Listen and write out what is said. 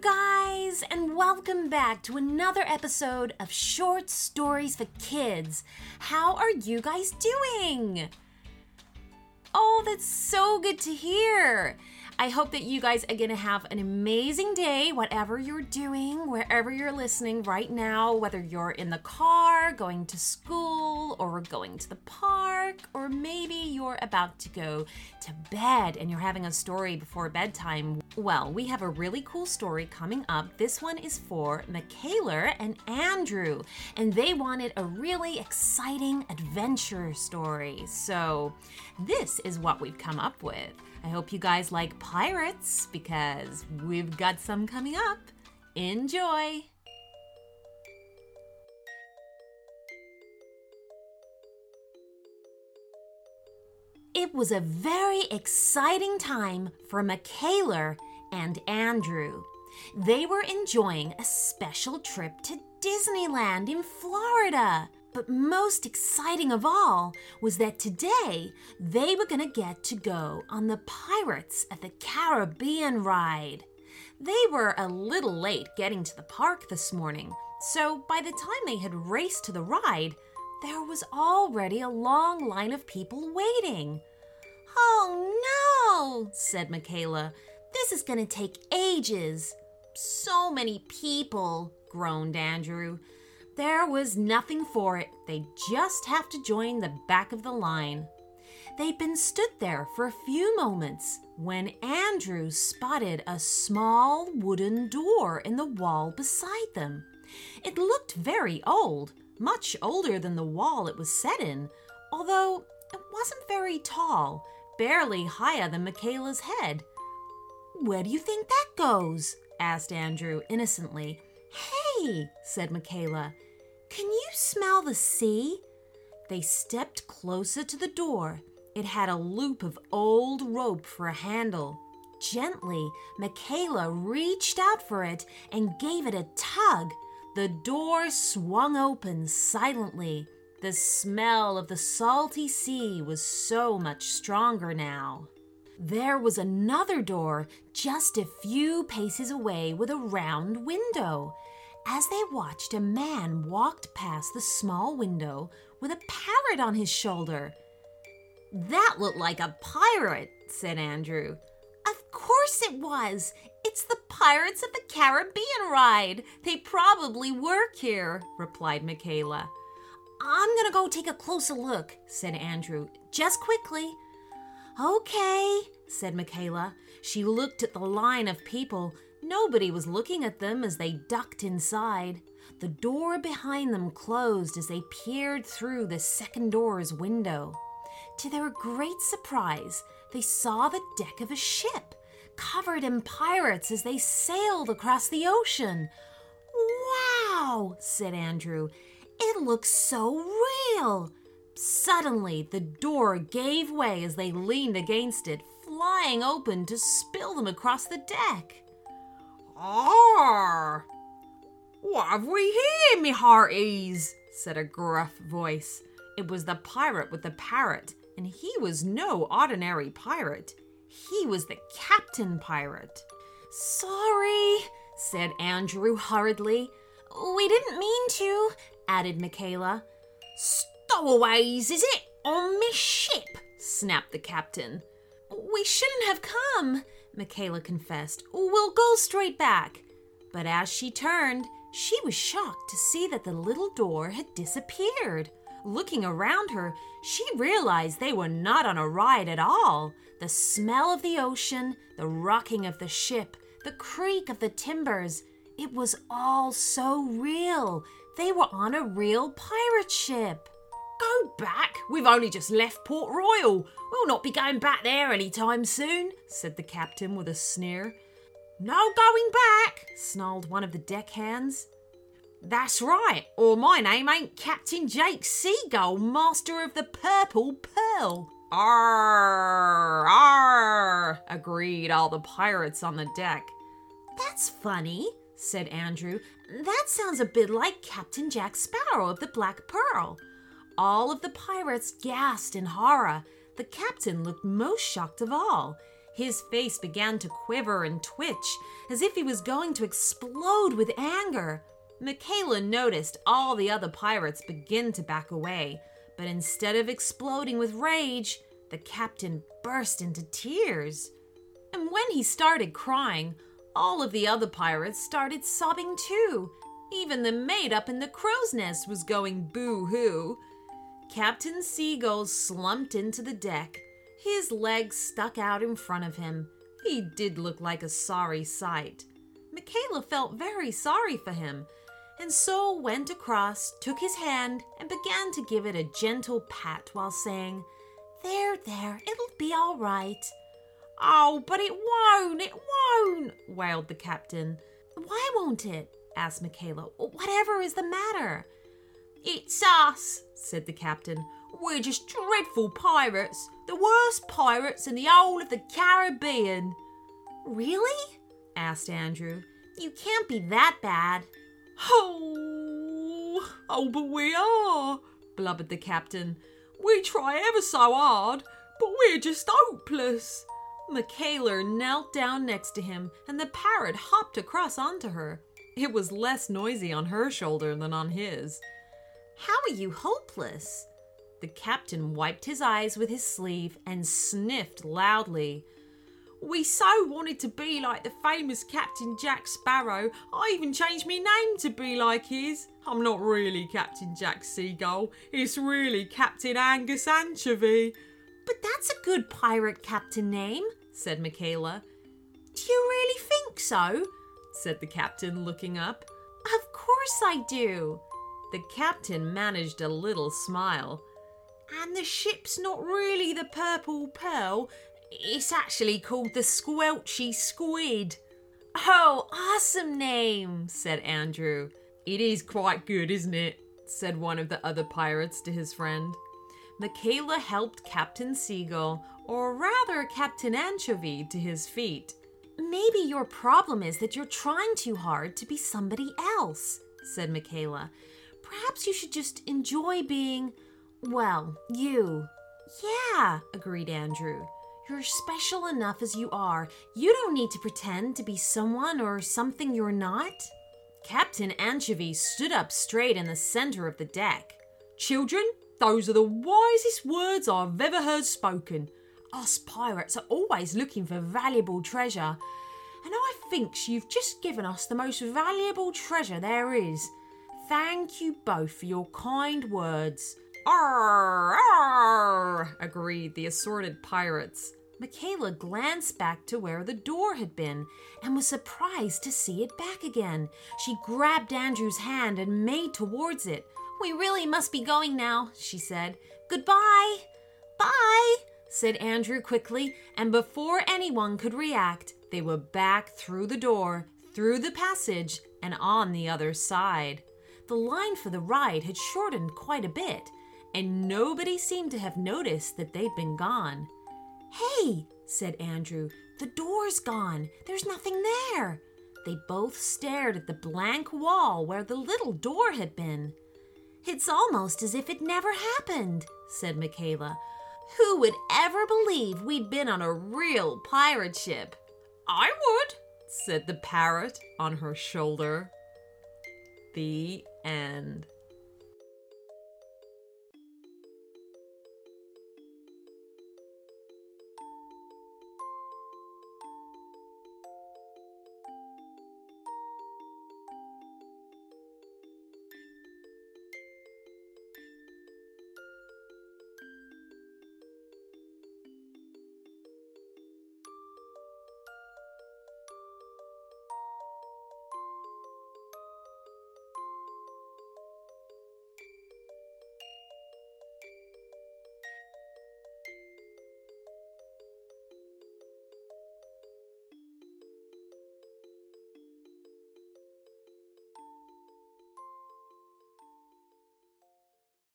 guys, and welcome back to another episode of Short Stories for Kids. How are you guys doing? Oh, that's so good to hear. I hope that you guys are going to have an amazing day, whatever you're doing, wherever you're listening right now, whether you're in the car, going to school, or going to the park, or maybe you're about to go to bed and you're having a story before bedtime. Well, we have a really cool story coming up. This one is for McKayla and Andrew, and they wanted a really exciting adventure story. So, this is what we've come up with. I hope you guys like pirates because we've got some coming up. Enjoy! It was a very exciting time for McKayla and Andrew. They were enjoying a special trip to Disneyland in Florida. But most exciting of all was that today they were going to get to go on the Pirates of the Caribbean ride. They were a little late getting to the park this morning, so by the time they had raced to the ride, there was already a long line of people waiting. Oh no, said McKayla. This is going to take ages. So many people, groaned Andrew. There was nothing for it. They just have to join the back of the line. They'd been stood there for a few moments when Andrew spotted a small wooden door in the wall beside them. It looked very old, much older than the wall it was set in, although it wasn't very tall, barely higher than McKayla's head. Where do you think that goes? asked Andrew innocently. Hey, said McKayla, can you smell the sea? They stepped closer to the door. It had a loop of old rope for a handle. Gently, McKayla reached out for it and gave it a tug. The door swung open silently. The smell of the salty sea was so much stronger now. There was another door just a few paces away with a round window. As they watched, a man walked past the small window with a parrot on his shoulder. That looked like a pirate, said Andrew. Of course it was. It's the Pirates of the Caribbean ride. They probably work here, replied McKayla. I'm gonna go take a closer look, said Andrew, just quickly. Okay, said McKayla. She looked at the line of people Nobody was looking at them as they ducked inside. The door behind them closed as they peered through the second door's window. To their great surprise, they saw the deck of a ship, covered in pirates as they sailed across the ocean. Wow, said Andrew. It looks so real. Suddenly, the door gave way as they leaned against it, flying open to spill them across the deck. Arr! What have we here, me hearties? said a gruff voice. It was the pirate with the parrot, and he was no ordinary pirate. He was the captain pirate. Sorry, said Andrew hurriedly. We didn't mean to, added McKayla. Stowaways, is it? On me ship? snapped the captain. We shouldn't have come, McKayla confessed. We'll go straight back. But as she turned, she was shocked to see that the little door had disappeared. Looking around her, she realized they were not on a ride at all. The smell of the ocean, the rocking of the ship, the creak of the timbers, it was all so real. They were on a real pirate ship. Go back? We've only just left Port Royal. We'll not be going back there any time soon, said the captain with a sneer. No going back, snarled one of the deckhands. That's right, or my name ain't Captain Jake Seagull, master of the Purple Pearl. Arr, arr, agreed all the pirates on the deck. That's funny, said Andrew. That sounds a bit like Captain Jack Sparrow of the Black Pearl. All of the pirates gasped in horror. The captain looked most shocked of all. His face began to quiver and twitch as if he was going to explode with anger. McKayla noticed all the other pirates begin to back away, but instead of exploding with rage, the captain burst into tears. And when he started crying, all of the other pirates started sobbing too. Even the mate up in the crow's nest was going boo hoo. Captain Seagull slumped into the deck. His legs stuck out in front of him. He did look like a sorry sight. McKayla felt very sorry for him, and so went across, took his hand, and began to give it a gentle pat while saying, There, there, it'll be all right. Oh, but it won't, it won't, wailed the captain. Why won't it? asked McKayla. Whatever is the matter? It's us, said the captain. We're just dreadful pirates, the worst pirates in the whole of the Caribbean. Really? asked Andrew. You can't be that bad. Oh, oh, but we are, blubbered the captain. We try ever so hard, but we're just hopeless. McKayla knelt down next to him, and the parrot hopped across onto her. It was less noisy on her shoulder than on his. How are you hopeless? The captain wiped his eyes with his sleeve and sniffed loudly. We so wanted to be like the famous Captain Jack Sparrow, I even changed my name to be like his. I'm not really Captain Jack Seagull, it's really Captain Angus Anchovy. But that's a good pirate captain name, said McKayla. Do you really think so? said the captain, looking up. Of course I do. The captain managed a little smile. And the ship's not really the Purple Pearl, it's actually called the Squelchy Squid. Oh, awesome name, said Andrew. It is quite good, isn't it? said one of the other pirates to his friend. McKayla helped Captain Seagull, or rather Captain Anchovy, to his feet. Maybe your problem is that you're trying too hard to be somebody else, said McKayla. Perhaps you should just enjoy being, well, you. Yeah, agreed Andrew. You're special enough as you are. You don't need to pretend to be someone or something you're not. Captain Anchovy stood up straight in the center of the deck. Children, those are the wisest words I've ever heard spoken. Us pirates are always looking for valuable treasure, and I think you've just given us the most valuable treasure there is. Thank you both for your kind words. Arr, arr, agreed the assorted pirates. McKayla glanced back to where the door had been and was surprised to see it back again. She grabbed Andrew's hand and made towards it. We really must be going now, she said. Goodbye. Bye, said Andrew quickly, and before anyone could react, they were back through the door, through the passage, and on the other side. The line for the ride had shortened quite a bit, and nobody seemed to have noticed that they'd been gone. Hey, said Andrew, the door's gone. There's nothing there. They both stared at the blank wall where the little door had been. It's almost as if it never happened, said McKayla. Who would ever believe we'd been on a real pirate ship? I would, said the parrot on her shoulder. The end.